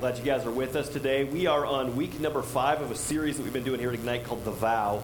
Glad you guys are with us today. We are on week number five of a series that we've been doing here at Ignite called The Vow.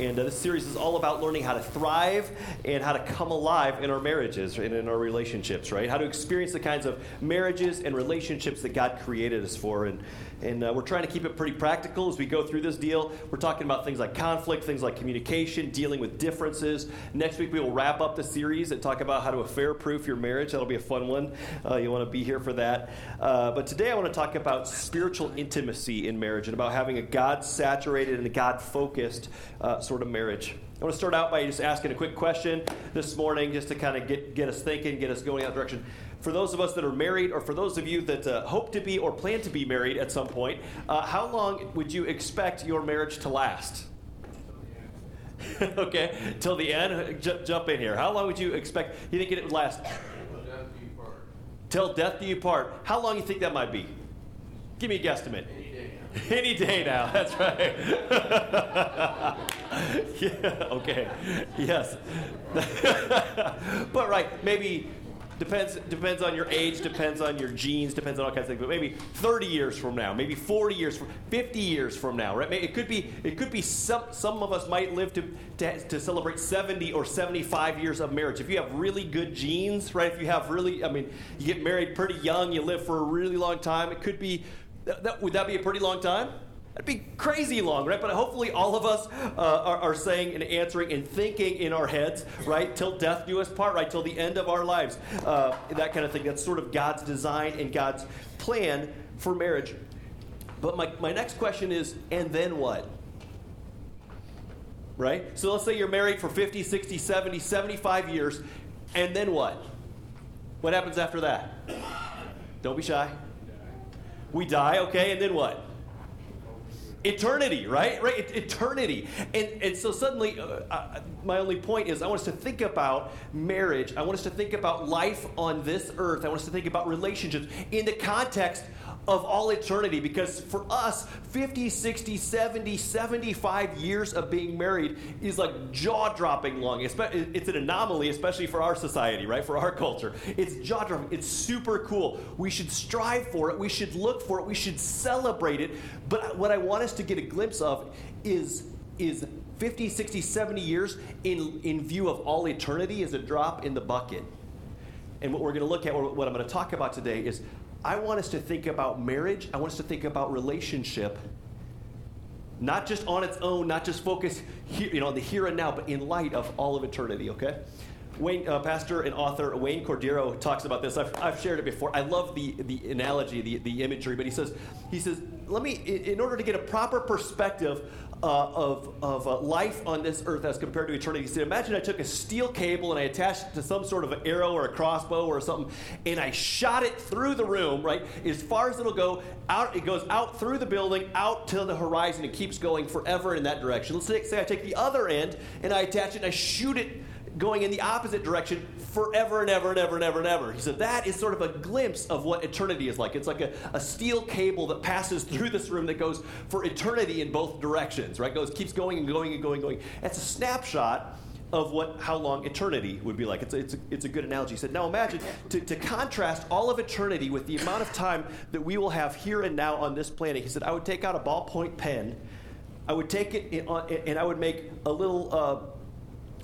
And uh, this series is all about learning how to thrive and how to come alive in our marriages and in our relationships, right? How to experience the kinds of marriages and relationships that God created us for. And, and uh, we're trying to keep it pretty practical as we go through this deal. We're talking about things like conflict, things like communication, dealing with differences. Next week, we will wrap up the series and talk about how to affair proof your marriage. That'll be a fun one. Uh, you want to be here for that. Uh, but today, I want to talk about spiritual intimacy in marriage and about having a God saturated and a God focused uh, sort of marriage. I want to start out by just asking a quick question this morning, just to kind of get, get us thinking, get us going in that direction. For those of us that are married, or for those of you that uh, hope to be or plan to be married at some point, uh, how long would you expect your marriage to last? okay, till the end. J- jump in here. How long would you expect? You think it would last? Till death do you part. How long do you think that might be? Give me a guesstimate. Any day now, that's right. yeah, okay. Yes. but right, maybe depends depends on your age, depends on your genes, depends on all kinds of things. But maybe 30 years from now, maybe 40 years from 50 years from now, right? It could be it could be some some of us might live to, to to celebrate 70 or 75 years of marriage. If you have really good genes, right? If you have really I mean, you get married pretty young, you live for a really long time, it could be that, would that be a pretty long time? That'd be crazy long, right? But hopefully, all of us uh, are, are, saying and answering and thinking in our heads, right? Till death do us part, right? Till the end of our lives. Uh, that kind of thing. That's sort of God's design and God's plan for marriage. But my, my next question is and then what? Right? So let's say you're married for 50, 60, 70, 75 years, and then what? What happens after that? Don't be shy. We die, okay, and then what? Eternity, right? Right? Eternity. And, and so suddenly, uh, uh, my only point is I want us to think about marriage. I want us to think about life on this earth. I want us to think about relationships in the context of all eternity because for us 50 60 70 75 years of being married is like jaw-dropping long. It's an anomaly especially for our society right? For our culture. It's jaw-dropping. It's super cool. We should strive for it. We should look for it. We should celebrate it. But what i want us to get a glimpse of is is 50 60 70 years in in view of all eternity is a drop in the bucket. And what we're going to look at, what I'm going to talk about today, is I want us to think about marriage. I want us to think about relationship, not just on its own, not just focus here, you know, on the here and now, but in light of all of eternity. Okay. Wayne, uh, pastor and author Wayne Cordeiro talks about this. I've, I've shared it before. I love the, the analogy, the, the imagery, but he says, he says, let me, in order to get a proper perspective of, of uh, life on this earth as compared to eternity. Said, Imagine I took a steel cable and I attached it to some sort of an arrow or a crossbow or something, and I shot it through the room, right? As far as it'll go, out, it goes out through the building, out to the horizon, and keeps going forever in that direction. Let's say I take the other end and I attach it and I shoot it going in the opposite direction forever and ever and ever and ever and ever. He said that is sort of a glimpse of what eternity is like. It's like a, a steel cable that passes through this room that goes for eternity in both directions, right? Goes keeps going and going and going and going. That's a snapshot of what how long eternity would be like. It's a, it's a, it's a good analogy. He said, now imagine to, to contrast all of eternity with the amount of time that we will have here and now on this planet. He said, I would take out a ballpoint pen, I would take it in, and I would make a little. Uh,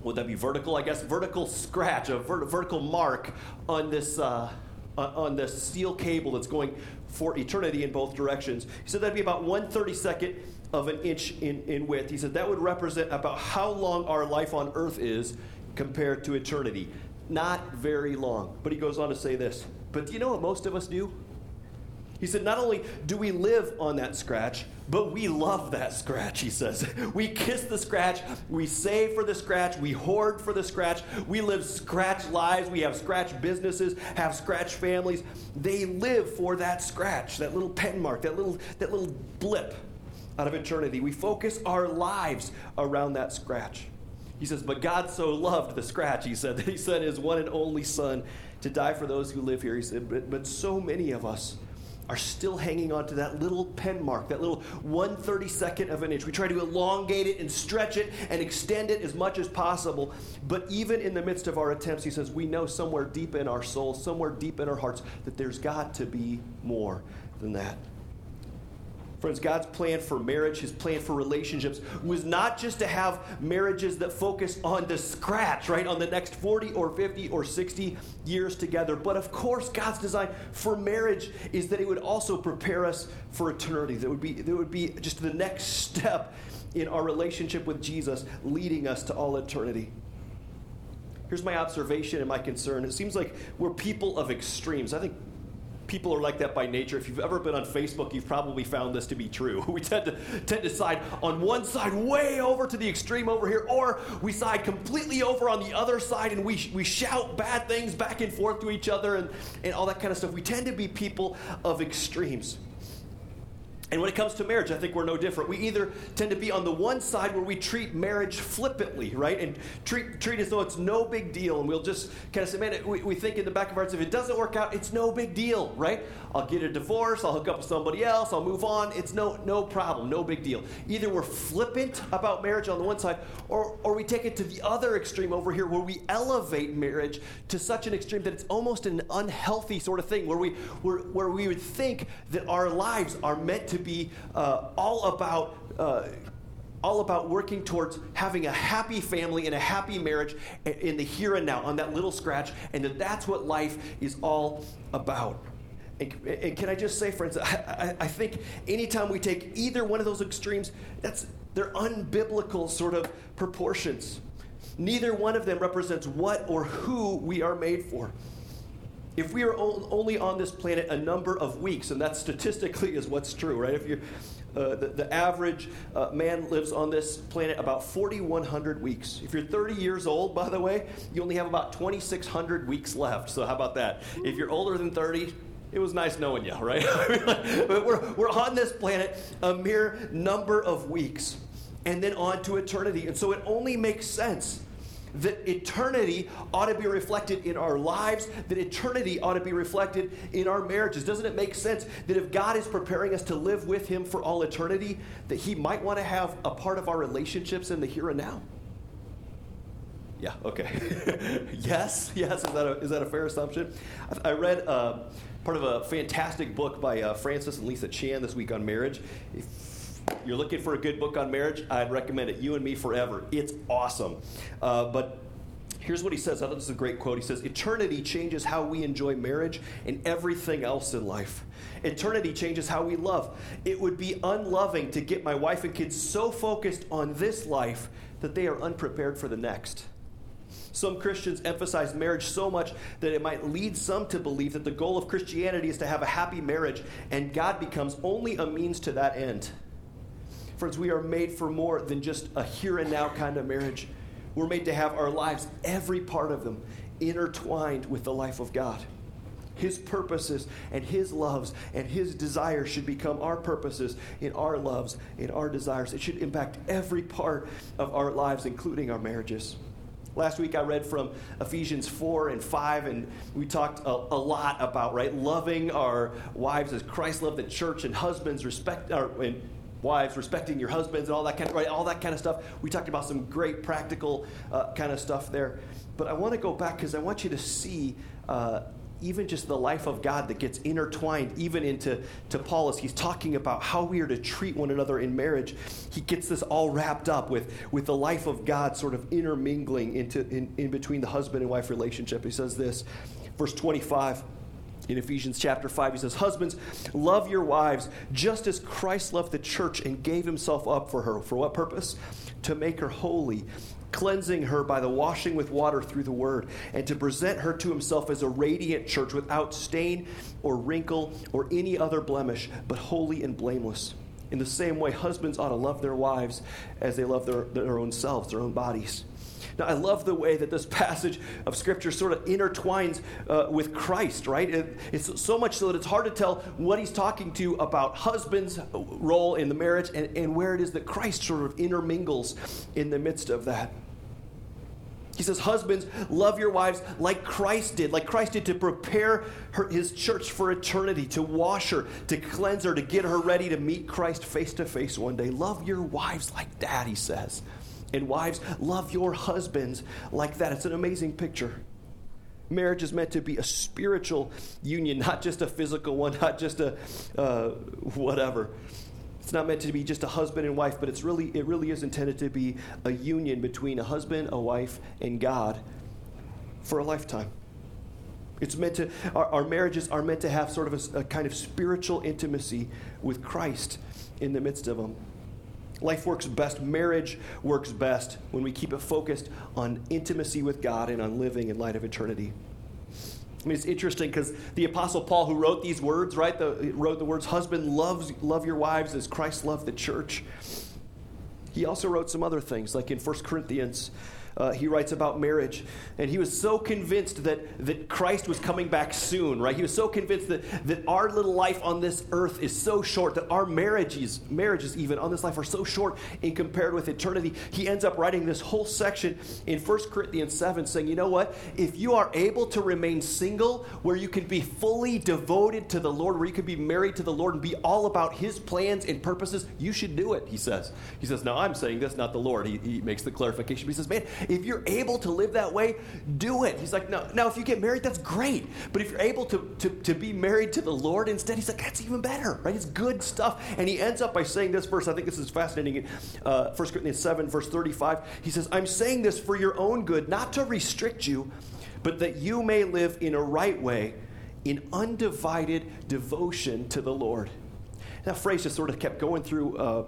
would that be vertical? I guess vertical scratch, a vert- vertical mark on this uh, on this steel cable that's going for eternity in both directions. He said that'd be about one thirty second of an inch in, in width. He said that would represent about how long our life on earth is compared to eternity. Not very long. But he goes on to say this. But do you know what most of us do? He said, Not only do we live on that scratch, but we love that scratch, he says. We kiss the scratch, we save for the scratch, we hoard for the scratch, we live scratch lives, we have scratch businesses, have scratch families. They live for that scratch, that little pen mark, that little, that little blip out of eternity. We focus our lives around that scratch. He says, But God so loved the scratch, he said, that he sent his one and only Son to die for those who live here. He said, But, but so many of us, are still hanging on to that little pen mark, that little 132nd of an inch. We try to elongate it and stretch it and extend it as much as possible. But even in the midst of our attempts, he says, we know somewhere deep in our souls, somewhere deep in our hearts, that there's got to be more. than that. Friends, God's plan for marriage, his plan for relationships, was not just to have marriages that focus on the scratch, right, on the next 40 or 50 or 60 years together. But of course, God's design for marriage is that it would also prepare us for eternity. That would be, that would be just the next step in our relationship with Jesus, leading us to all eternity. Here's my observation and my concern. It seems like we're people of extremes. I think people are like that by nature. If you've ever been on Facebook, you've probably found this to be true. We tend to tend to side on one side way over to the extreme over here, or we side completely over on the other side and we, we shout bad things back and forth to each other and, and all that kind of stuff. We tend to be people of extremes. And when it comes to marriage, I think we're no different. We either tend to be on the one side where we treat marriage flippantly, right? And treat, treat as though it's no big deal. And we'll just kind of say, man, we, we think in the back of our hearts, if it doesn't work out, it's no big deal, right? I'll get a divorce, I'll hook up with somebody else, I'll move on. It's no, no problem, no big deal. Either we're flippant about marriage on the one side, or, or we take it to the other extreme over here where we elevate marriage to such an extreme that it's almost an unhealthy sort of thing, where we, where, where we would think that our lives are meant to be uh, all about. Uh, all about working towards having a happy family and a happy marriage in the here and now on that little scratch and that that's what life is all about and, and can i just say friends I, I, I think anytime we take either one of those extremes that's they're unbiblical sort of proportions neither one of them represents what or who we are made for if we are only on this planet a number of weeks, and that statistically is what's true, right? If you uh, the, the, average uh, man lives on this planet about 4,100 weeks. If you're 30 years old, by the way, you only have about 2,600 weeks left. So, how about that? If you're older than 30, it was nice knowing you, right? we're, we're on this planet a mere number of weeks and then on to eternity. And so, it only makes sense that eternity ought to be reflected in our lives, that eternity ought to be reflected in our marriages. Doesn't it make sense that if God is preparing us to live with Him for all eternity, that He might want to have a part of our relationships in the here and now? Yeah, okay. yes, yes, is that, a, is that a fair assumption? I, I read uh, part of a fantastic book by uh, Francis and Lisa Chan this week on marriage. If you're looking for a good book on marriage, I'd recommend it. You and Me Forever. It's awesome. Uh, but Here's what he says. I thought this is a great quote. He says, Eternity changes how we enjoy marriage and everything else in life. Eternity changes how we love. It would be unloving to get my wife and kids so focused on this life that they are unprepared for the next. Some Christians emphasize marriage so much that it might lead some to believe that the goal of Christianity is to have a happy marriage, and God becomes only a means to that end. Friends, we are made for more than just a here and now kind of marriage. We're made to have our lives, every part of them, intertwined with the life of God. His purposes and His loves and His desires should become our purposes in our loves, in our desires. It should impact every part of our lives, including our marriages. Last week I read from Ephesians 4 and 5, and we talked a, a, lot about, right, loving our wives as Christ loved the church and husbands respect, our, and wives, respecting your husbands, and all that kind of right, all that kind of stuff. We talked about some great practical uh, kind of stuff there. But I want to go back because I want you to see. Uh, even just the life of God that gets intertwined even into to Paul as he's talking about how we are to treat one another in marriage. He gets this all wrapped up with, with the life of God sort of intermingling into in, in between the husband and wife relationship. He says this, verse 25 in Ephesians chapter 5, he says, Husbands, love your wives just as Christ loved the church and gave himself up for her. For what purpose? To make her holy, cleansing her by the washing with water through the word, and to present her to himself as a radiant church without stain or wrinkle or any other blemish, but holy and blameless. In the same way, husbands ought to love their wives as they love their, their own selves, their own bodies. Now, I love the way that this passage of Scripture sort of intertwines uh, with Christ, right? It, it's so much so that it's hard to tell what he's talking to about husband's role in the marriage and, and where it is that Christ sort of intermingles in the midst of that. He says, Husbands, love your wives like Christ did, like Christ did to prepare her, his church for eternity, to wash her, to cleanse her, to get her ready to meet Christ face to face one day. Love your wives like that, he says. And wives, love your husbands like that. It's an amazing picture. Marriage is meant to be a spiritual union, not just a physical one, not just a uh, whatever. It's not meant to be just a husband and wife, but it's really, it really is intended to be a union between a husband, a wife, and God for a lifetime. It's meant to, our, our marriages are meant to have sort of a, a kind of spiritual intimacy with Christ in the midst of them. Life works best, marriage works best when we keep it focused on intimacy with God and on living in light of eternity. I mean, it's interesting because the Apostle Paul, who wrote these words, right, the, wrote the words, Husband, loves, love your wives as Christ loved the church. He also wrote some other things, like in 1 Corinthians uh, he writes about marriage. And he was so convinced that, that Christ was coming back soon, right? He was so convinced that, that our little life on this earth is so short, that our marriages, marriages even on this life are so short in compared with eternity. He ends up writing this whole section in 1 Corinthians 7 saying, you know what? If you are able to remain single, where you can be fully devoted to the Lord, where you can be married to the Lord and be all about his plans and purposes, you should do it, he says. He says, now I'm saying this, not the Lord. He, he makes the clarification. He says, man, if you're able to live that way, do it. He's like, no. Now, if you get married, that's great. But if you're able to, to, to be married to the Lord instead, he's like, that's even better, right? It's good stuff. And he ends up by saying this verse. I think this is fascinating. Uh, 1 Corinthians 7, verse 35. He says, I'm saying this for your own good, not to restrict you, but that you may live in a right way, in undivided devotion to the Lord. That phrase just sort of kept going through uh,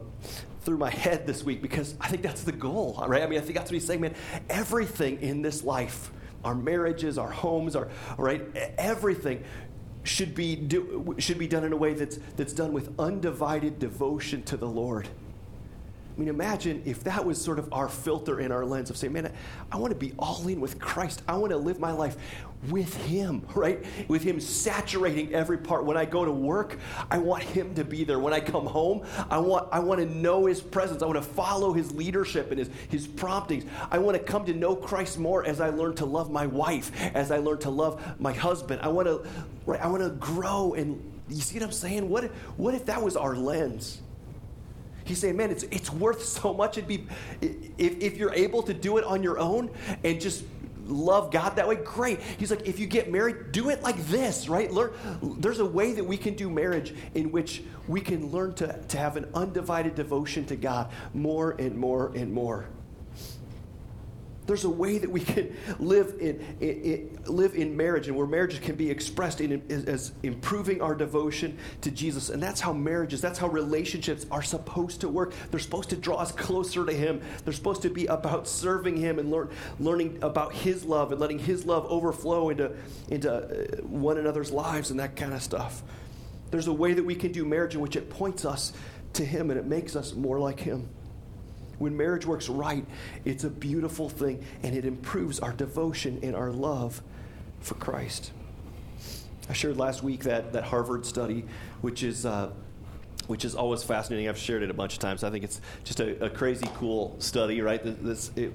through my head this week because I think that's the goal, right? I mean, I think that's what he's saying, man. Everything in this life, our marriages, our homes, our right, everything should be do, should be done in a way that's that's done with undivided devotion to the Lord. I mean, imagine if that was sort of our filter in our lens of saying, man, I, I want to be all in with Christ. I want to live my life with Him, right? With Him saturating every part. When I go to work, I want Him to be there. When I come home, I want, I want to know His presence. I want to follow His leadership and His, His promptings. I want to come to know Christ more as I learn to love my wife, as I learn to love my husband. I want to, right, I want to grow and you see what I'm saying? What what if that was our lens? He's saying, man, it's, it's worth so much. It'd be, if, if you're able to do it on your own and just love God that way, great. He's like, if you get married, do it like this, right? Learn, there's a way that we can do marriage in which we can learn to, to have an undivided devotion to God more and more and more. There's a way that we can live in, in, in, live in marriage and where marriage can be expressed in, as improving our devotion to Jesus. And that's how marriages, that's how relationships are supposed to work. They're supposed to draw us closer to Him. They're supposed to be about serving Him and learn, learning about His love and letting His love overflow into, into uh, one another's lives and that kind of stuff. There's a way that we can do marriage in which it points us to Him and it makes us more like Him. When marriage works right, it's a beautiful thing and it improves our devotion and our love for Christ. I shared last week that, that Harvard study, which is, uh, which is always fascinating. I've shared it a bunch of times. I think it's just a, a crazy cool study, right? This, it,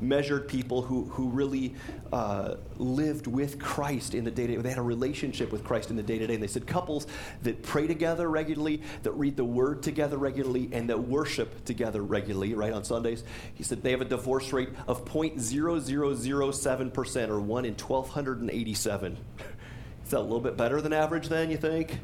measured people who, who really uh, lived with Christ in the day to day. They had a relationship with Christ in the day to day. And they said couples that pray together regularly, that read the word together regularly, and that worship together regularly, right, on Sundays. He said they have a divorce rate of 0.0007% or 1 in 1,287. Is that a little bit better than average then, you think?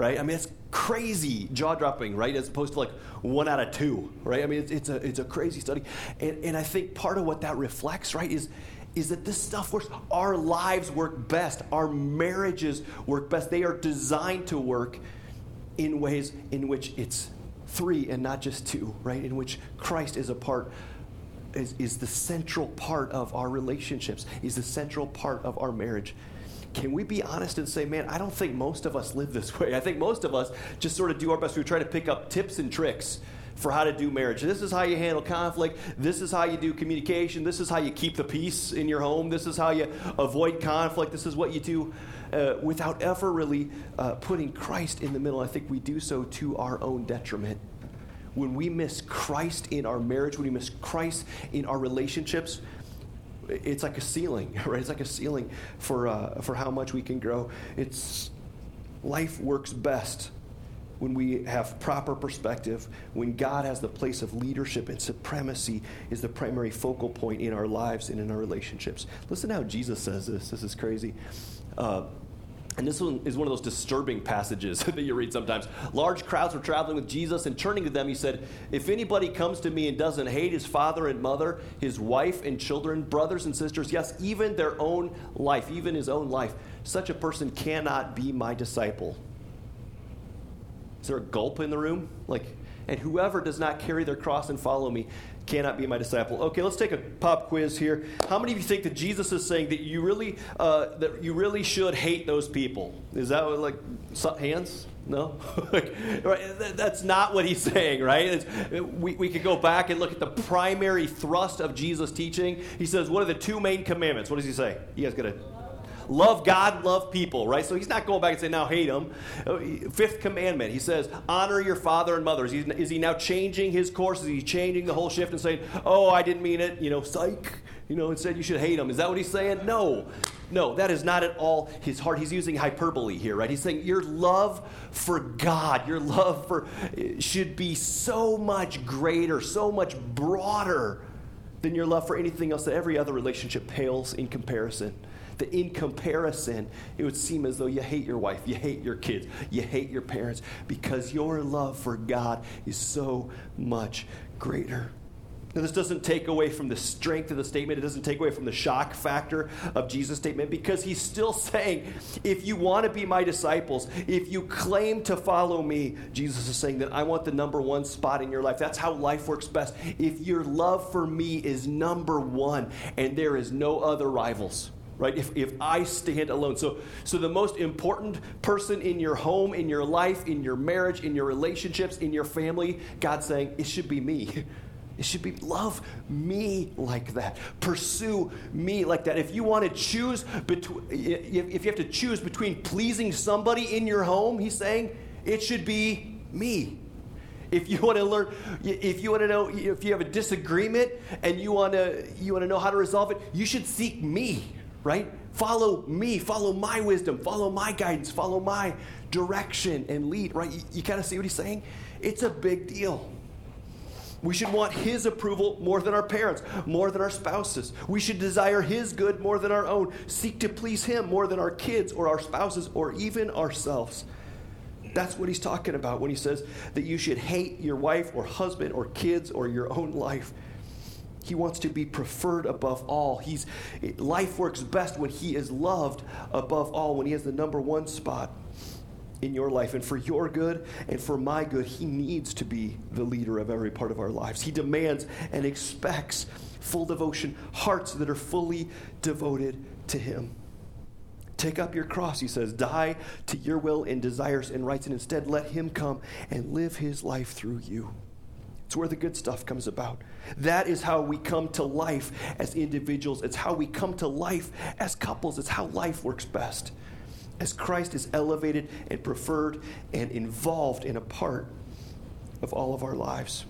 Right? I mean, it's crazy jaw dropping, right? As opposed to like one out of two, right? I mean, it's, it's, a, it's a crazy study. And, and I think part of what that reflects, right, is, is that this stuff works. Our lives work best, our marriages work best. They are designed to work in ways in which it's three and not just two, right? In which Christ is a part. Is, is the central part of our relationships, is the central part of our marriage can we be honest and say, man, I don't think most of us live this way. I think most of us just sort of do our best. We try to pick up tips and tricks for how to do marriage. This is how you handle conflict. This is how you do communication. This is how you keep the peace in your home. This is how you avoid conflict. This is what you do uh, without ever really uh, putting Christ in the middle. I think we do so to our own detriment. When we miss Christ in our marriage, when we miss Christ in our relationships, it's like a ceiling, right? It's like a ceiling for, uh, for how much we can grow. It's life works best when we have proper perspective, when God has the place of leadership and supremacy is the primary focal point in our lives and in our relationships. Listen to how Jesus says this. This is crazy. Uh, and this one is one of those disturbing passages that you read sometimes. Large crowds were traveling with Jesus, and turning to them, he said, If anybody comes to me and doesn't hate his father and mother, his wife and children, brothers and sisters, yes, even their own life, even his own life, such a person cannot be my disciple. Is there a gulp in the room? Like, and whoever does not carry their cross and follow me cannot be my disciple. Okay, let's take a pop quiz here. How many of you think that Jesus is saying that you really uh, that you really should hate those people? Is that what, like hands? No, right? That's not what he's saying, right? we, we could go back and look at the primary thrust of Jesus' teaching. He says, "What are the two main commandments?" What does he say? You guys got to love God, love people, right? So he's not going back and saying, now hate them. Uh, fifth commandment, he says, honor your father and mother. Is he, is he now changing his course? Is he changing the whole shift and saying, oh, I didn't mean it, you know, psych, you know, instead you should hate them? Is that what he's saying? No. No, that is not at all his heart. He's using hyperbole here, right? He's saying your love for God, your love for should be so much greater, so much broader than your love for anything else that every other relationship pales in comparison that in comparison, it would seem as though you hate your wife, you hate your kids, you hate your parents, because your love for God is so much greater. Now, this doesn't take away from the strength of the statement. It doesn't take away from the shock factor of Jesus' statement because he's still saying, if you want to be my disciples, if you claim to follow me, Jesus is saying that I want the number one spot in your life. That's how life works best. If your love for me is number one and there is no other rivals right? If, if I stand alone. So, so the most important person in your home, in your life, in your marriage, in your relationships, in your family, God's saying, it should be me. It should be love me like that. Pursue me like that. If you want to choose between, if you have to choose between pleasing somebody in your home, he's saying it should be me. If you want to learn, if you want to know, if you have a disagreement and you want to, you want to know how to resolve it, you should seek me right? Follow me, follow my wisdom, follow my guidance, follow my direction and lead, right? You, you kind of see what he's saying? It's a big deal. We should want His approval more than our parents, more than our spouses. We should desire His good more than our own, seek to please Him more than our kids or our spouses or even ourselves. That's what He's talking about when He says that you should hate your wife or husband or kids or your own life. He wants to be preferred above all. He's, life works best when he is loved above all, when he has the number one spot in your life. And for your good and for my good, he needs to be the leader of every part of our lives. He demands and expects full devotion, hearts that are fully devoted to him. Take up your cross, he says. Die to your will and desires and rights, and instead let him come and live his life through you. It's where the good stuff comes about. That is how we come to life as individuals. It's how we come to life as couples. It's how life works best. As Christ is elevated and preferred and involved in a part of all of our lives.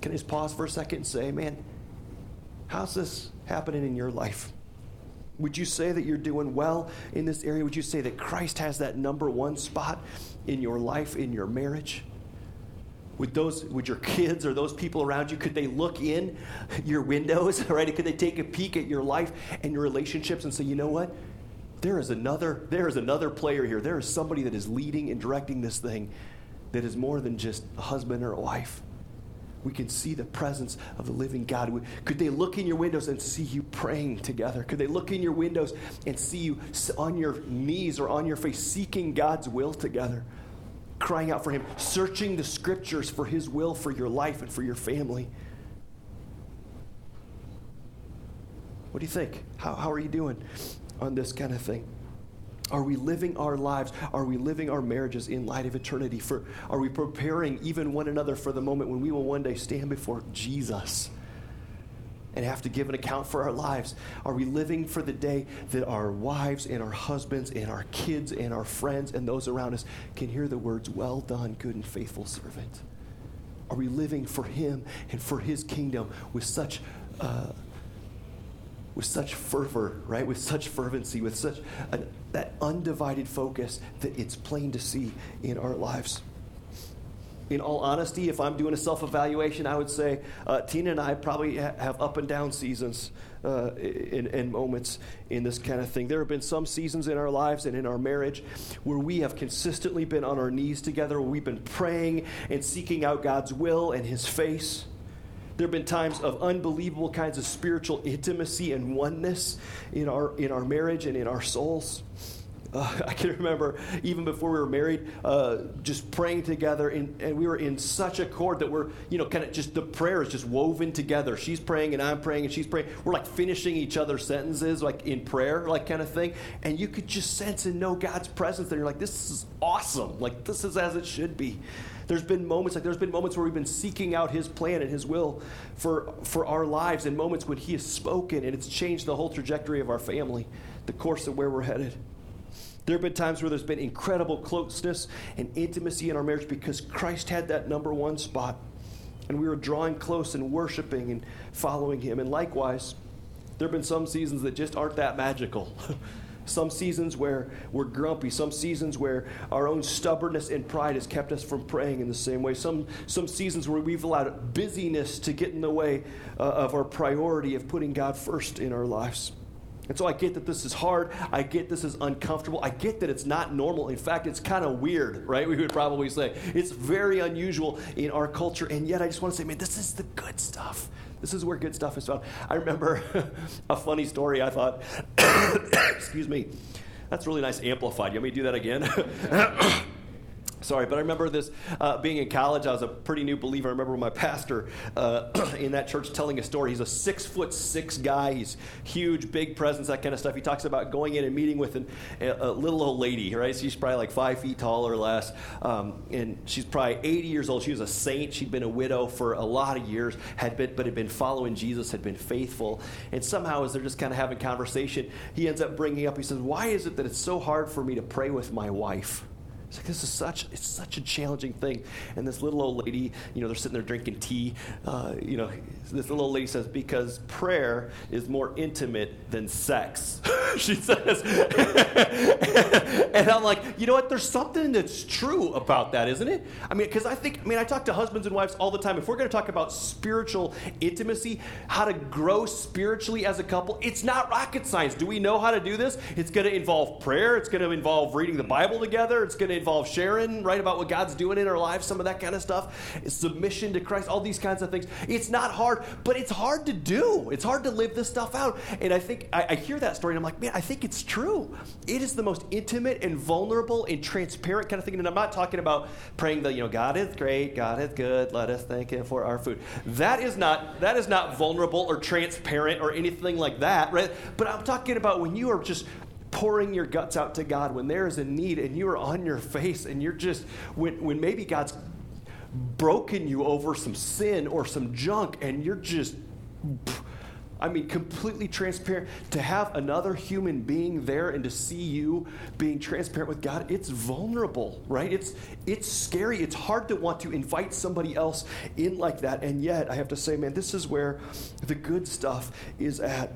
Can I just pause for a second and say, man, how's this happening in your life? Would you say that you're doing well in this area? Would you say that Christ has that number one spot in your life, in your marriage? Would those would your kids or those people around you could they look in your windows right could they take a peek at your life and your relationships and say you know what there is another there is another player here there is somebody that is leading and directing this thing that is more than just a husband or a wife we can see the presence of the living God. Could they look in your windows and see you praying together? Could they look in your windows and see you on your knees or on your face seeking God's will together? Crying out for Him, searching the scriptures for His will for your life and for your family. What do you think? How, how are you doing on this kind of thing? Are we living our lives? Are we living our marriages in light of eternity? For, are we preparing even one another for the moment when we will one day stand before Jesus? And have to give an account for our lives? Are we living for the day that our wives and our husbands and our kids and our friends and those around us can hear the words, Well done, good and faithful servant? Are we living for Him and for His kingdom with such uh, with such fervor, right? With such fervency, with such a, that undivided focus that it's plain to see in our lives. In all honesty, if I'm doing a self evaluation, I would say uh, Tina and I probably ha- have up and down seasons uh, in, in moments in this kind of thing. There have been some seasons in our lives and in our marriage where we have consistently been on our knees together, we've been praying and seeking out God's will and His face. There have been times of unbelievable kinds of spiritual intimacy and oneness in our, in our marriage and in our souls. Uh, I can remember even before we were married, uh, just praying together, in, and we were in such accord that we're, you know, kind of just the prayer is just woven together. She's praying and I'm praying and she's praying. We're like finishing each other's sentences, like in prayer, like kind of thing. And you could just sense and know God's presence. And you're like, this is awesome. Like this is as it should be. There's been moments like there's been moments where we've been seeking out His plan and His will for for our lives, and moments when He has spoken and it's changed the whole trajectory of our family, the course of where we're headed. There have been times where there's been incredible closeness and intimacy in our marriage because Christ had that number one spot. And we were drawing close and worshiping and following Him. And likewise, there have been some seasons that just aren't that magical. some seasons where we're grumpy, some seasons where our own stubbornness and pride has kept us from praying in the same way, some, some seasons where we've allowed busyness to get in the way uh, of our priority of putting God first in our lives. And so I get that this is hard. I get this is uncomfortable. I get that it's not normal. In fact, it's kind of weird, right? We would probably say. It's very unusual in our culture. And yet I just want to say, man, this is the good stuff. This is where good stuff is found. I remember a funny story I thought, excuse me, that's really nice amplified. You want me to do that again? Sorry, but I remember this uh, being in college. I was a pretty new believer. I remember my pastor uh, in that church telling a story. He's a six foot six guy. He's huge, big presence, that kind of stuff. He talks about going in and meeting with an, a, a, little old lady, right? She's probably like five feet tall or less. Um, and she's probably 80 years old. She was a saint. She'd been a widow for a lot of years, had been, but had been following Jesus, had been faithful. And somehow, as they're just kind of having conversation, he ends up bringing up, he says, Why is it that it's so hard for me to pray with my wife? It's like, this is such, it's such a challenging thing. And this little old lady, you know, they're sitting there drinking tea. Uh, you know, this little old lady says, because prayer is more intimate than sex, she says. and I'm like, you know what? There's something that's true about that, isn't it? I mean, because I think, I mean, I talk to husbands and wives all the time. If we're going to talk about spiritual intimacy, how to grow spiritually as a couple, it's not rocket science. Do we know how to do this? It's going to involve prayer. It's going to involve reading the Bible together. It's going to involve sharing, right, about what God's doing in our lives, some of that kind of stuff, submission to Christ, all these kinds of things. It's not hard, but it's hard to do. It's hard to live this stuff out. And I think I, I hear that story and I'm like, man, I think it's true. It is the most intimate and vulnerable and transparent kind of thing. And I'm not talking about praying the, you know, God is great, God is good, let us thank Him for our food. That is not that is not vulnerable or transparent or anything like that, right? But I'm talking about when you are just pouring your guts out to God when there is a need and you are on your face and you're just, when, when maybe God's broken you over some sin or some junk and you're just, I mean, completely transparent. To have another human being there and to see you being transparent with God, it's vulnerable, right? It's it's scary. It's hard to want to invite somebody else in like that. And yet, I have to say, man, this is where the good stuff is at.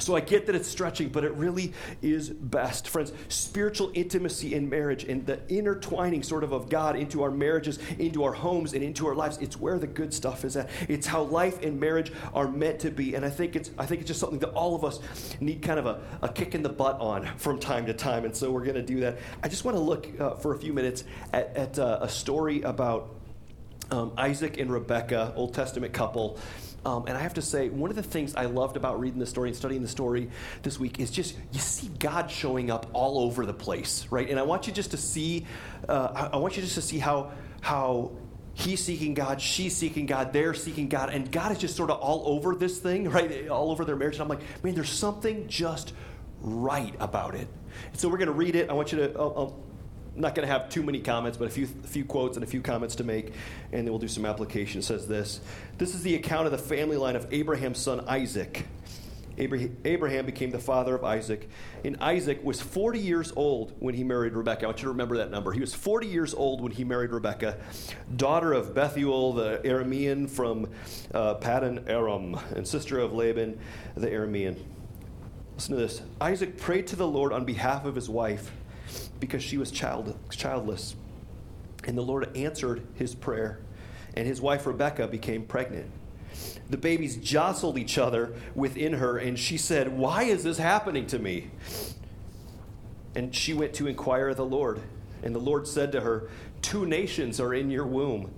So I get that it's stretching, but it really is best. Friends, spiritual intimacy in marriage and the intertwining sort of of God into our marriages, into our homes, and into our lives, it's where the good stuff is at. It's how life and marriage are meant to be. And I think it's I think it's just something that all of us need kind of a, a kick in the butt on from time to time. And so we're going to do that. I just want to look uh, for a few minutes at, at uh, a story about um, Isaac and Rebecca, Old Testament couple. Um, and I have to say, one of the things I loved about reading the story and studying the story this week is just you see God showing up all over the place, right? And I want you just to see, uh, I, want you just to see how how he's seeking God, she's seeking God, they're seeking God, and God is just sort of all over this thing, right? All over their marriage. And I'm like, man, there's something just right about it. So we're going to read it. I want you to. I'll, I'll I'm not going to have too many comments, but a few, a few quotes and a few comments to make, and then we'll do some application. It says this This is the account of the family line of Abraham's son Isaac. Abraham became the father of Isaac, and Isaac was 40 years old when he married Rebekah. I want you to remember that number. He was 40 years old when he married Rebekah, daughter of Bethuel the Aramean from uh, Paddan Aram, and sister of Laban the Aramean. Listen to this. Isaac prayed to the Lord on behalf of his wife because she was child, childless. And the Lord answered his prayer, and his wife Rebekah became pregnant. The babies jostled each other within her, and she said, Why is this happening to me? And she went to inquire of the Lord. And the Lord said to her, Two nations are in your womb,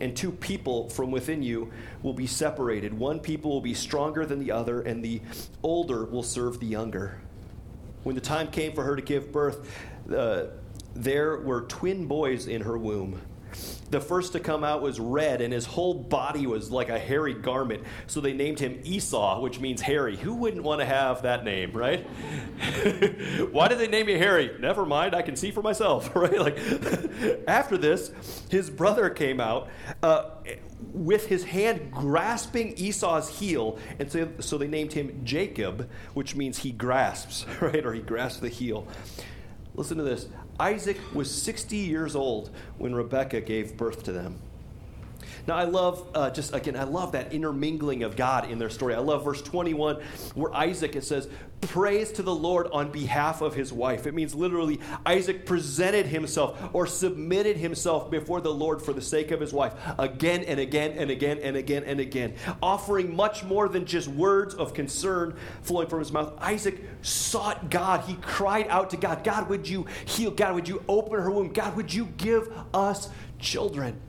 and two people from within you will be separated. One people will be stronger than the other, and the older will serve the younger. When the time came for her to give birth, uh, there were twin boys in her womb. The first to come out was red, and his whole body was like a hairy garment. So they named him Esau, which means hairy. Who wouldn't want to have that name, right? Why did they name you Hairy? Never mind, I can see for myself, right? Like after this, his brother came out uh, with his hand grasping Esau's heel, and so, so they named him Jacob, which means he grasps, right? Or he grasps the heel. Listen to this. Isaac was 60 years old when Rebekah gave birth to them. Now, I love, uh, just again, I love that intermingling of God in their story. I love verse 21 where Isaac, it says, prays to the Lord on behalf of his wife. It means literally, Isaac presented himself or submitted himself before the Lord for the sake of his wife again and again and again and again and again, offering much more than just words of concern flowing from his mouth. Isaac sought God. He cried out to God God, would you heal? God, would you open her womb? God, would you give us children?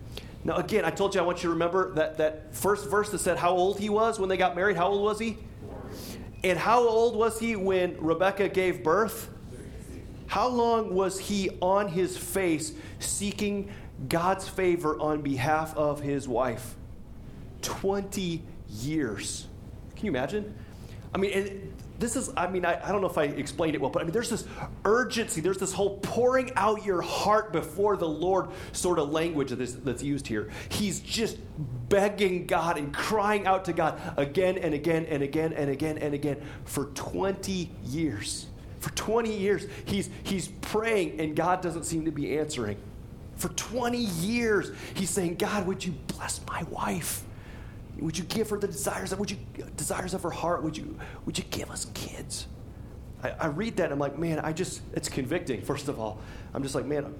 Now, again, I told you I want you to remember that, that first verse that said how old he was when they got married. How old was he? And how old was he when Rebecca gave birth? How long was he on his face seeking God's favor on behalf of his wife? 20 years. Can you imagine? I mean, this is, I mean, I, I don't know if I explained it well, but I mean, there's this urgency, there's this whole pouring out your heart before the Lord sort of language that is, that's used here. He's just begging God and crying out to God again and again and again and again and again for 20 years. For 20 years, he's, he's praying and God doesn't seem to be answering. For 20 years, he's saying, God, would you bless my wife? Would you give her the desires of, would you, uh, desires of her heart? Would you, would you give us kids? I, I read that and I'm like, man, I just, it's convicting, first of all. I'm just like, man,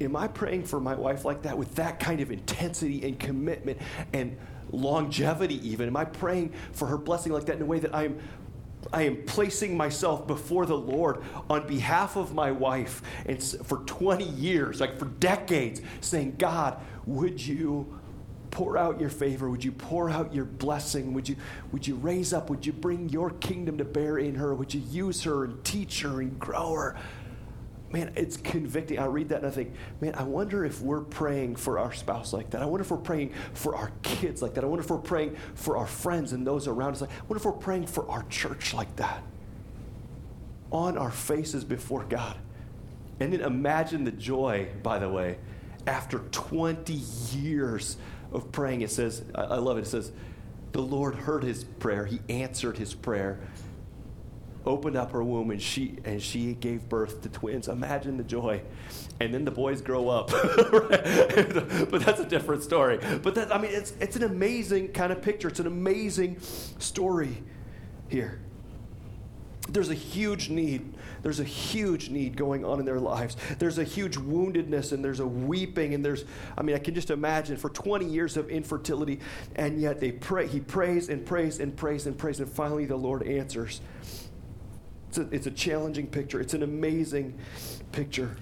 am I praying for my wife like that with that kind of intensity and commitment and longevity even? Am I praying for her blessing like that in a way that I'm I am placing myself before the Lord on behalf of my wife and for 20 years, like for decades, saying, God, would you pour out your favor? Would you pour out your blessing? Would you, would you raise up? Would you bring your kingdom to bear in her? Would you use her and teach her and grow her? Man, it's convicting. I read that and I think, man, I wonder if we're praying for our spouse like that. I wonder if we're praying for our kids like that. I wonder if we're praying for our friends and those around us. I wonder if we're praying for our church like that. On our faces before God. And then imagine the joy, by the way, after 20 years of praying, it says, I love it, it says, the Lord heard his prayer, he answered his prayer, opened up her womb, and she and she gave birth to twins. Imagine the joy. And then the boys grow up. but that's a different story. But that I mean it's it's an amazing kind of picture. It's an amazing story here. There's a huge need there's a huge need going on in their lives. There's a huge woundedness and there's a weeping and there's, I mean, I can just imagine for 20 years of infertility, and yet they pray. He prays and prays and prays and prays, and finally the Lord answers. It's a, it's a challenging picture. It's an amazing picture.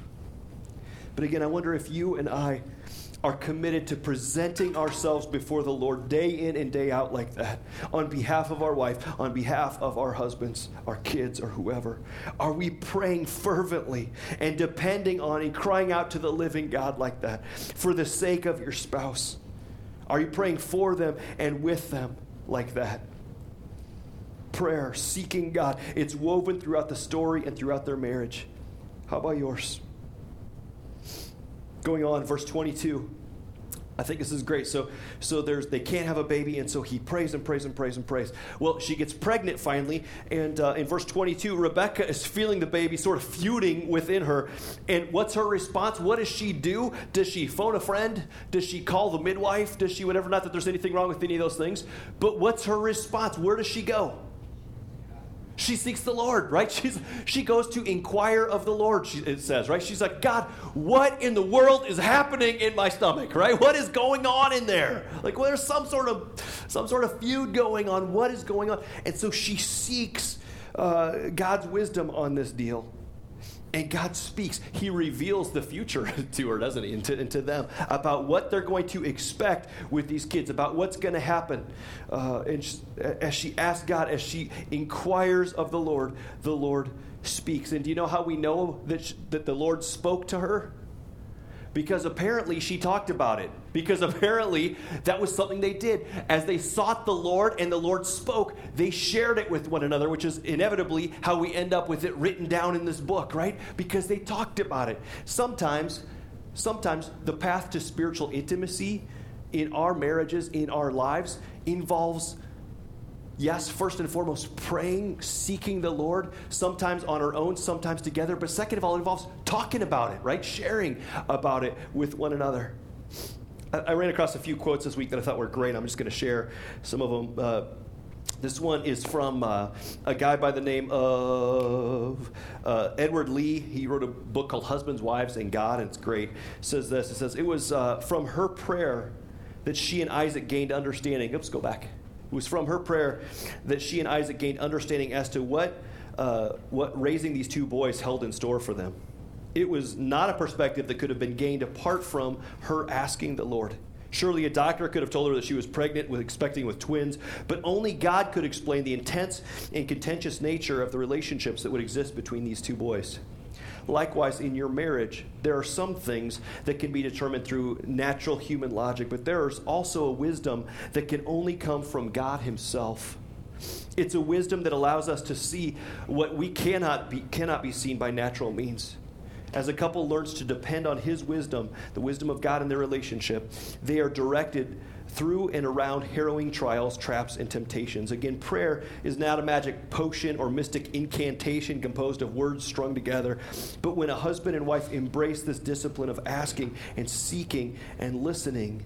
But again, I wonder if you and I are committed to presenting ourselves before the Lord day in and day out like that on behalf of our wife, on behalf of our husbands, our kids, or whoever? Are we praying fervently and depending on and crying out to the living God like that for the sake of your spouse? Are you praying for them and with them like that? Prayer, seeking God, it's woven throughout the story and throughout their marriage. How about yours? Going on, verse 22. I think this is great. So, so there's they can't have a baby, and so he prays and prays and prays and prays. Well, she gets pregnant finally, and uh, in verse 22, Rebecca is feeling the baby sort of feuding within her. And what's her response? What does she do? Does she phone a friend? Does she call the midwife? Does she whatever? Not that there's anything wrong with any of those things, but what's her response? Where does she go? She seeks the Lord, right? She's, she goes to inquire of the Lord, she, it says, right? She's like, God, what in the world is happening in my stomach, right? What is going on in there? Like, well, there's some sort of some sort of feud going on. What is going on? And so she seeks uh, God's wisdom on this deal. And God speaks. He reveals the future to her, doesn't he? And to, and to them about what they're going to expect with these kids, about what's going to happen. Uh, and she, as she asks God, as she inquires of the Lord, the Lord speaks. And do you know how we know that, she, that the Lord spoke to her? because apparently she talked about it. Because apparently that was something they did. As they sought the Lord and the Lord spoke, they shared it with one another, which is inevitably how we end up with it written down in this book, right? Because they talked about it. Sometimes, sometimes the path to spiritual intimacy in our marriages, in our lives, involves yes, first and foremost, praying, seeking the Lord, sometimes on our own, sometimes together. But second of all, it involves talking about it, right? Sharing about it with one another. I, ran across a few quotes this week that I thought were great. I'm just going to share some of them. Uh, this one is from uh, a guy by the name of uh, Edward Lee. He wrote a book called Husbands, Wives, and God, and it's great. It says this It says, It was uh, from her prayer that she and Isaac gained understanding. Oops, go back. It was from her prayer that she and Isaac gained understanding as to what, uh, what raising these two boys held in store for them. It was not a perspective that could have been gained apart from her asking the Lord. Surely a doctor could have told her that she was pregnant with expecting with twins, but only God could explain the intense and contentious nature of the relationships that would exist between these two boys. Likewise, in your marriage, there are some things that can be determined through natural human logic, but there is also a wisdom that can only come from God Himself. It's a wisdom that allows us to see what we cannot be, cannot be seen by natural means. As a couple learns to depend on His wisdom, the wisdom of God in their relationship, they are directed through and around harrowing trials, traps, and temptations. Again, prayer is not a magic potion or mystic incantation composed of words strung together, but when a husband and wife embrace this discipline of asking and seeking and listening,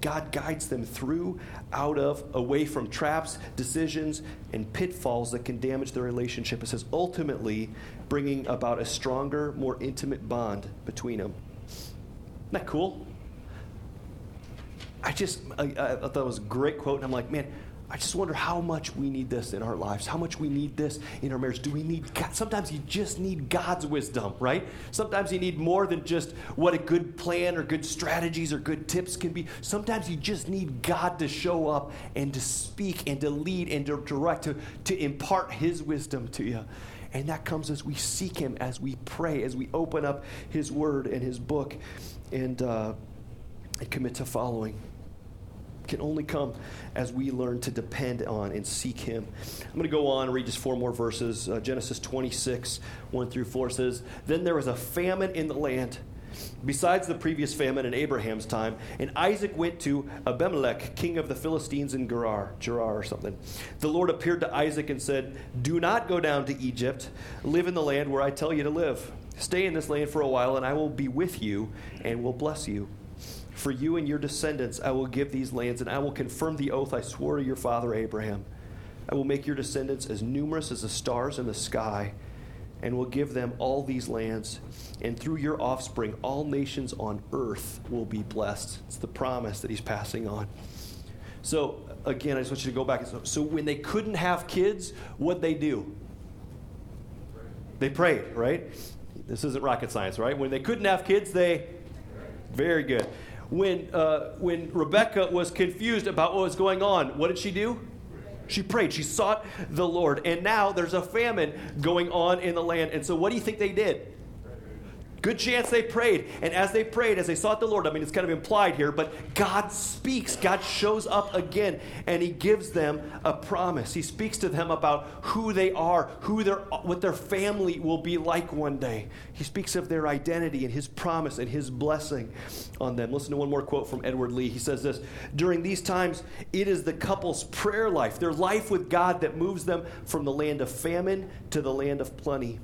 God guides them through, out of, away from traps, decisions, and pitfalls that can damage their relationship. It says ultimately bringing about a stronger, more intimate bond between them. Isn't that cool? I just, I, I thought it was a great quote, and I'm like, man, I just wonder how much we need this in our lives, how much we need this in our marriage. Do we need God? Sometimes you just need God's wisdom, right? Sometimes you need more than just what a good plan or good strategies or good tips can be. Sometimes you just need God to show up and to speak and to lead and to direct, to, to impart His wisdom to you. And that comes as we seek Him, as we pray, as we open up His Word and His book and, uh, and commit to following can only come as we learn to depend on and seek Him. I'm going to go on and read just four more verses. Uh, Genesis 26, 1 through 4 says, Then there was a famine in the land. Besides the previous famine in Abraham's time, and Isaac went to Abimelech, king of the Philistines in Gerar, Gerar or something. The Lord appeared to Isaac and said, Do not go down to Egypt. Live in the land where I tell you to live. Stay in this land for a while, and I will be with you and will bless you. For you and your descendants I will give these lands, and I will confirm the oath I swore to your father Abraham. I will make your descendants as numerous as the stars in the sky, and will give them all these lands. And through your offspring, all nations on earth will be blessed. It's the promise that he's passing on. So, again, I just want you to go back. So, when they couldn't have kids, what'd they do? They prayed, right? This isn't rocket science, right? When they couldn't have kids, they. Very good when, uh, when Rebecca was confused about what was going on, what did she do? She prayed. She sought the Lord. And now there's a famine going on in the land. And so, what do you think they did? Good chance they prayed. And as they prayed, as they sought the Lord, I mean, it's kind of implied here, but God speaks. God shows up again and he gives them a promise. He speaks to them about who they are, who their, what their family will be like one day. He speaks of their identity and his promise and his blessing on them. Listen to one more quote from Edward Lee. He says this During these times, it is the couple's prayer life, their life with God, that moves them from the land of famine to the land of plenty.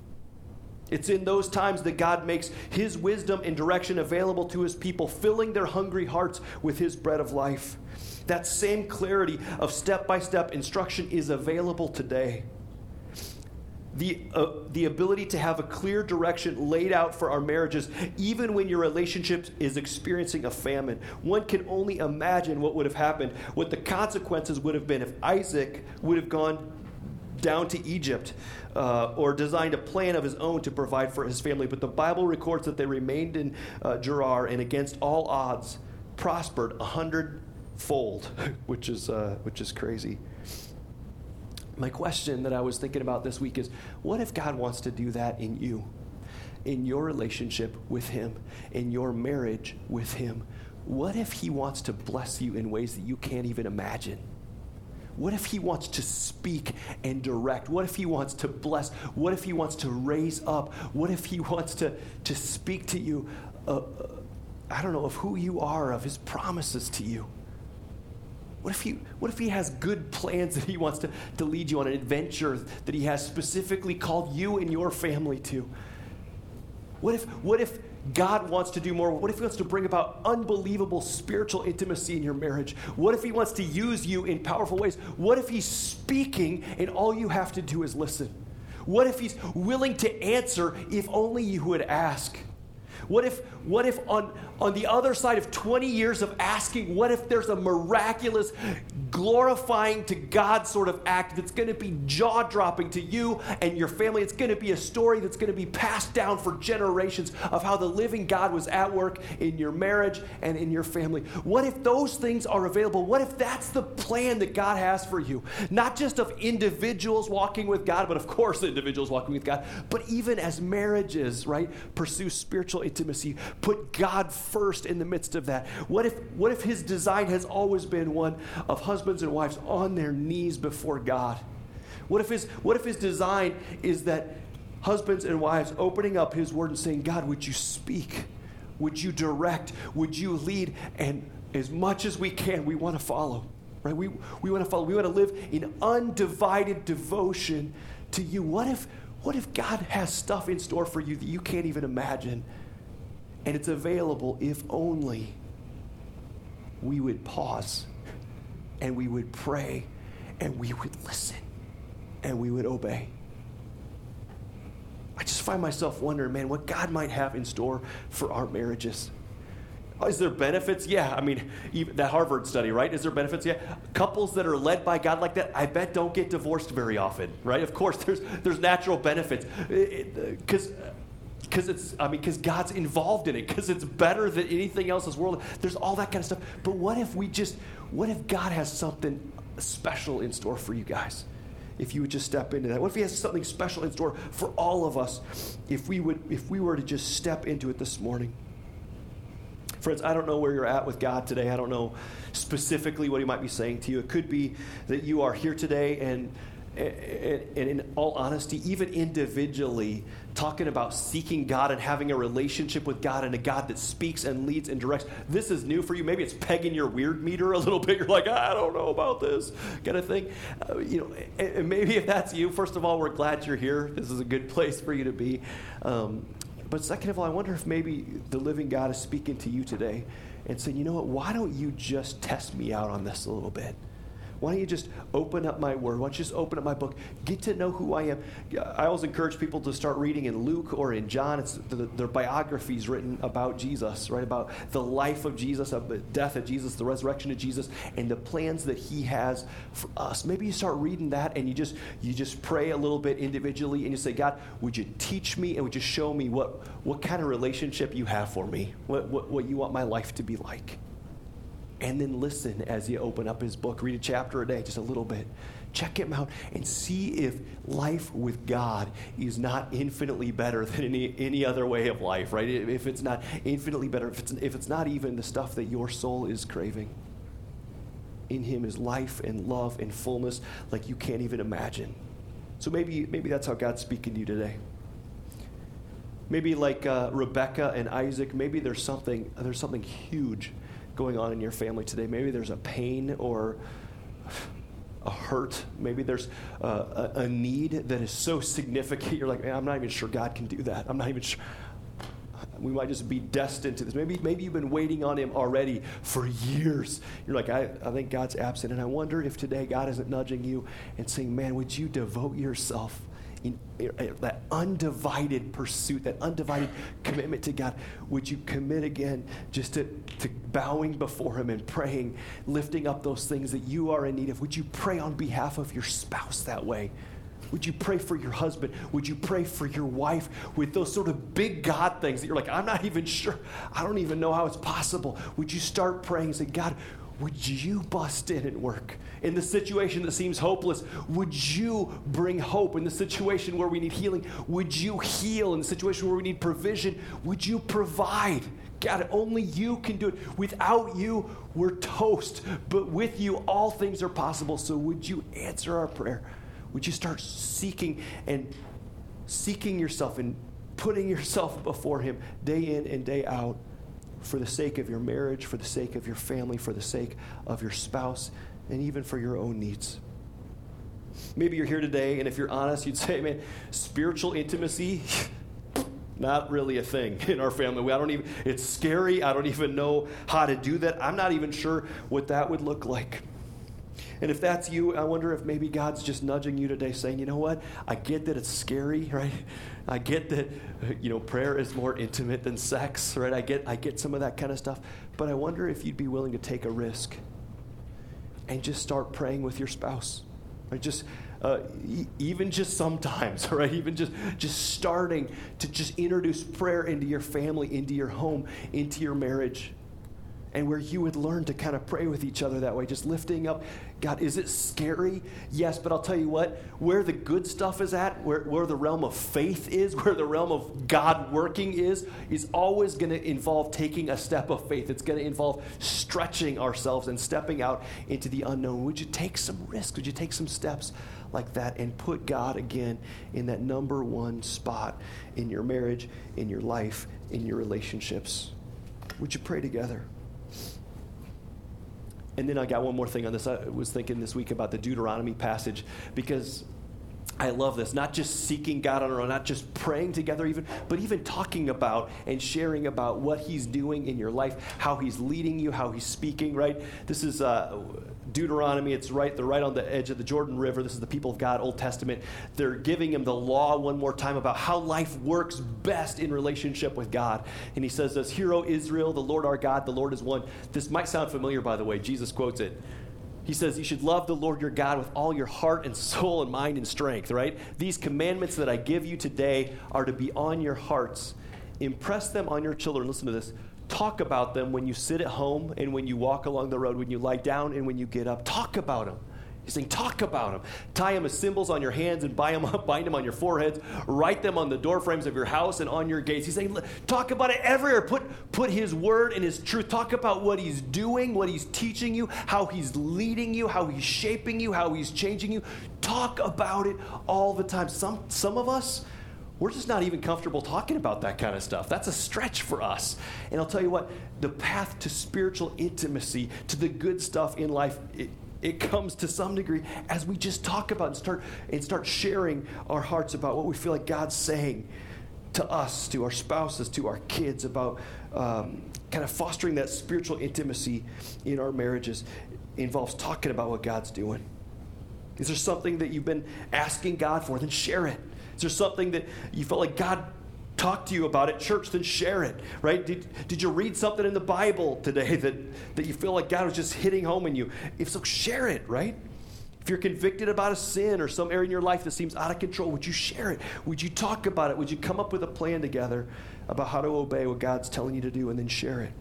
It's in those times that God makes His wisdom and direction available to His people, filling their hungry hearts with His bread of life. That same clarity of step by step instruction is available today. the, uh, the ability to have a clear direction laid out for our marriages, even when your relationship is experiencing a famine. One can only imagine what would have happened, what the consequences would have been if Isaac would have gone down to Egypt uh, or designed a plan of his own to provide for his family. But the Bible records that they remained in uh, Gerar and against all odds prospered a hundredfold, which is, uh, which is crazy. My question that I was thinking about this week is what if God wants to do that in you, in your relationship with Him, in your marriage with Him? What if He wants to bless you in ways that you can't even imagine? What if he wants to speak and direct? What if he wants to bless? What if he wants to raise up? What if he wants to, to speak to you, uh, uh, I don't know, of who you are, of his promises to you? What if, he, what if he has good plans that he wants to, to lead you on, an adventure that he has specifically called you and your family to? What if, what if God wants to do more? What if He wants to bring about unbelievable spiritual intimacy in your marriage? What if He wants to use you in powerful ways? What if He's speaking and all you have to do is listen? What if He's willing to answer if only you would ask? What if, what if on, on the other side of 20 years of asking, what if there's a miraculous, glorifying to God sort of act that's going to be jaw dropping to you and your family? It's going to be a story that's going to be passed down for generations of how the living God was at work in your marriage and in your family. What if those things are available? What if that's the plan that God has for you? Not just of individuals walking with God, but of course, individuals walking with God, but even as marriages, right? Pursue spiritual intimacy. Put God first in the midst of that. What if, what if his design has always been one of husbands and wives on their knees before God? What if his, what if his design is that husbands and wives opening up his word and saying, God, would you speak? Would you direct? Would you lead? And as much as we can, we want to follow. Right? We, we want to follow. We want to live in undivided devotion to you. What if, what if God has stuff in store for you that you can't even imagine? And it's available if only we would pause and we would pray and we would listen and we would obey. I just find myself wondering, man, what God might have in store for our marriages. Is there benefits? Yeah. I mean, that Harvard study, right? Is there benefits? Yeah. Couples that are led by God like that, I bet don't get divorced very often, right? Of course, there's there's natural benefits because because it's i mean because god's involved in it because it's better than anything else in this world. There's all that kind of stuff. But what if we just what if god has something special in store for you guys? If you would just step into that. What if he has something special in store for all of us? If we would if we were to just step into it this morning. Friends i don't know where you're at with god today. I don't know specifically what he might be saying to you. It could be that you are here today and and in all honesty, even individually, talking about seeking God and having a relationship with God and a God that speaks and leads and directs. This is new for you. Maybe it's pegging your weird meter a little bit. You're like, I don't know about this kind of thing. Uh, you know, and maybe if that's you, first of all, we're glad you're here. This is a good place for you to be. Um, but second of all, I wonder if maybe the living God is speaking to you today and saying, you know what, why don't you just test me out on this a little bit? Why don't you just open up my word? Why don't you just open up my book? Get to know who I am. I always encourage people to start reading in Luke or in John. It's the, their biographies written about Jesus, right? About the life of Jesus, of the death of Jesus, the resurrection of Jesus, and the plans that He has for us. Maybe you start reading that and you just you just pray a little bit individually and you say, God, would you teach me and would you show me what what kind of relationship you have for me? What what, what you want my life to be like? And then listen as you open up his book. Read a chapter a day, just a little bit. Check him out and see if life with God is not infinitely better than any, any other way of life, right? If it's not infinitely better, if it's, if it's not even the stuff that your soul is craving. In him is life and love and fullness like you can't even imagine. So maybe, maybe that's how God's speaking to you today. Maybe like uh, Rebecca and Isaac, maybe there's something, there's something huge going on in your family today. Maybe there's a pain or a hurt. Maybe there's a, a, need that is so significant. You're like, Man, I'm not even sure God can do that. I'm not even sure. We might just be destined to this. Maybe, maybe you've been waiting on Him already for years. You're like, I, I think God's absent. And I wonder if today God isn't nudging you and saying, Man, would you devote yourself in, in, that undivided pursuit, that undivided commitment to God, would you commit again just to, to bowing before Him and praying, lifting up those things that you are in need of? Would you pray on behalf of your spouse that way? Would you pray for your husband? Would you pray for your wife with those sort of big God things that you're like, I'm not even sure, I don't even know how it's possible? Would you start praying and say, God, would you bust in and work? In the situation that seems hopeless, would you bring hope? In the situation where we need healing, would you heal? In the situation where we need provision, would you provide? God, only you can do it. Without you, we're toast. But with you, all things are possible. So would you answer our prayer? Would you start seeking and seeking yourself and putting yourself before Him day in and day out for the sake of your marriage, for the sake of your family, for the sake of your spouse, and even for your own needs? Maybe you're here today, and if you're honest, you'd say, man, spiritual intimacy. not really a thing in our family. I don't even, it's scary. I don't even know how to do that. I'm not even sure what that would look like. And if that's you, I wonder if maybe God's just nudging you today saying, you know what? I get that it's scary, right? I get that, you know, prayer is more intimate than sex, right? I get, I get some of that kind of stuff. But I wonder if you'd be willing to take a risk and just start praying with your spouse. Right? Just, uh, e- even just sometimes, right? Even just, just starting to just introduce prayer into your family, into your home, into your marriage and where you would learn to kind of pray with each other that way, just lifting up. God, is it scary? Yes, but I'll tell you what, where the good stuff is at, where, where the realm of faith is, where the realm of God working is, is always going to involve taking a step of faith. It's going to involve stretching ourselves and stepping out into the unknown. Would you take some risks? Would you take some steps? like that and put God again in that number one spot in your marriage, in your life, in your relationships. Would you pray together? And then I got one more thing on this. I was thinking this week about the Deuteronomy passage because I love this. Not just seeking God on our own, not just praying together, even, but even talking about and sharing about what He's doing in your life, how He's leading you, how He's speaking. Right. This is uh, Deuteronomy. It's right. They're right on the edge of the Jordan River. This is the people of God, Old Testament. They're giving him the law one more time about how life works best in relationship with God. And he says this: "Hear, O Israel, the Lord our God, the Lord is one." This might sound familiar, by the way. Jesus quotes it. He says, You should love the Lord your God with all your heart and soul and mind and strength, right? These commandments that I give you today are to be on your hearts. Impress them on your children. Listen to this. Talk about them when you sit at home and when you walk along the road, when you lie down and when you get up. Talk about them. He's saying, talk about them. Tie them as symbols on your hands and bind them, up, bind them on your foreheads. Write them on the doorframes of your house and on your gates. He's saying, talk about it everywhere. Put, put his word and his truth. Talk about what he's doing, what he's teaching you, how he's leading you, how he's shaping you, how he's changing you. Talk about it all the time. Some, some of us, we're just not even comfortable talking about that kind of stuff. That's a stretch for us. And I'll tell you what, the path to spiritual intimacy, to the good stuff in life, it, it comes to some degree as we just talk about and start and start sharing our hearts about what we feel like God's saying to us, to our spouses, to our kids about um, kind of fostering that spiritual intimacy in our marriages involves talking about what God's doing. Is there something that you've been asking God for? Then share it. Is there something that you felt like God talk to you about it church, then share it, right? Did, did you read something in the Bible today that, that you feel like God was just hitting home in you? If so, share it, right? If you're convicted about a sin or some area in your life that seems out of control, would you share it? Would you talk about it? Would you come up with a plan together about how to obey what God's telling you to do and then share it?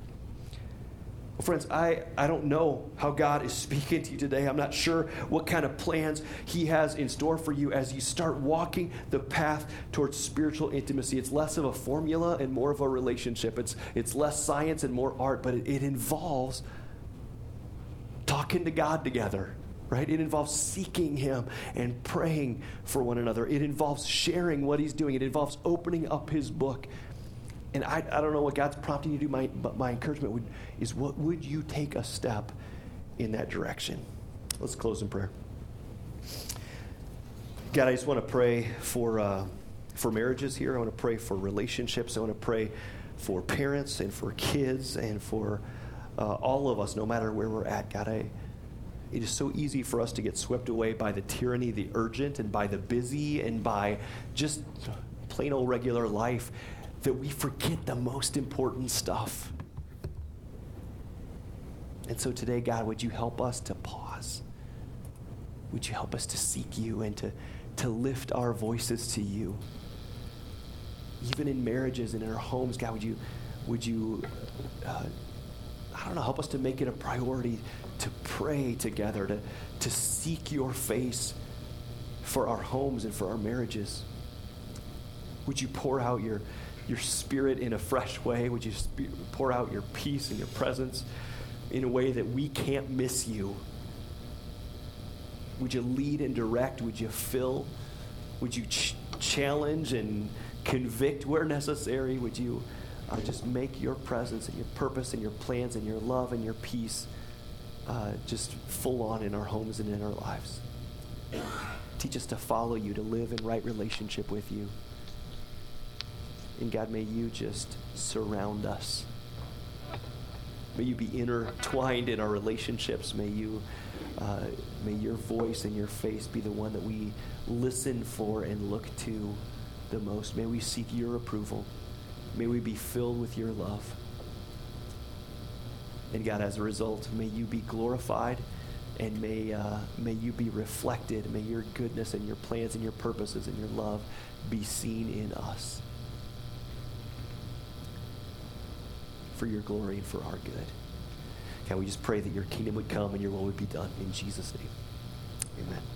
Well, friends, I, I don't know how God is speaking to you today. I'm not sure what kind of plans He has in store for you as you start walking the path towards spiritual intimacy. It's less of a formula and more of a relationship. It's, it's less science and more art, but it, it involves talking to God together right? It involves seeking Him and praying for one another. It involves sharing what He's doing. It involves opening up His book and I, I don't know what God's prompting you to do, my, but my encouragement would, is what would you take a step in that direction? Let's close in prayer. God, I just want to pray for, uh, for marriages here. I want to pray for relationships. I want to pray for parents and for kids and for uh, all of us, no matter where we're at. God, I, it is so easy for us to get swept away by the tyranny, the urgent, and by the busy, and by just plain old regular life that we forget the most important stuff. And so today, God, would you help us to pause? Would you help us to seek you and to, to lift our voices to you? Even in marriages and in our homes, God, would you, would you uh, I don't know, help us to make it a priority to pray together, to, to seek your face for our homes and for our marriages. Would you pour out your, your spirit in a fresh way? Would you sp- pour out your peace and your presence in a way that we can't miss you? Would you lead and direct? Would you fill? Would you ch- challenge and convict where necessary? Would you uh, just make your presence and your purpose and your plans and your love and your peace uh, just full on in our homes and in our lives? Teach us to follow you, to live in right relationship with you. And God, may you just surround us. May you be intertwined in our relationships. May you, uh, may your voice and your face be the one that we listen for and look to the most. May we seek your approval. May we be filled with your love. And God, as a result, may you be glorified and may, uh, may you be reflected. May your goodness and your plans and your purposes and your love be seen in us. For your glory and for our good. Can we just pray that your kingdom would come and your will would be done in Jesus' name? Amen.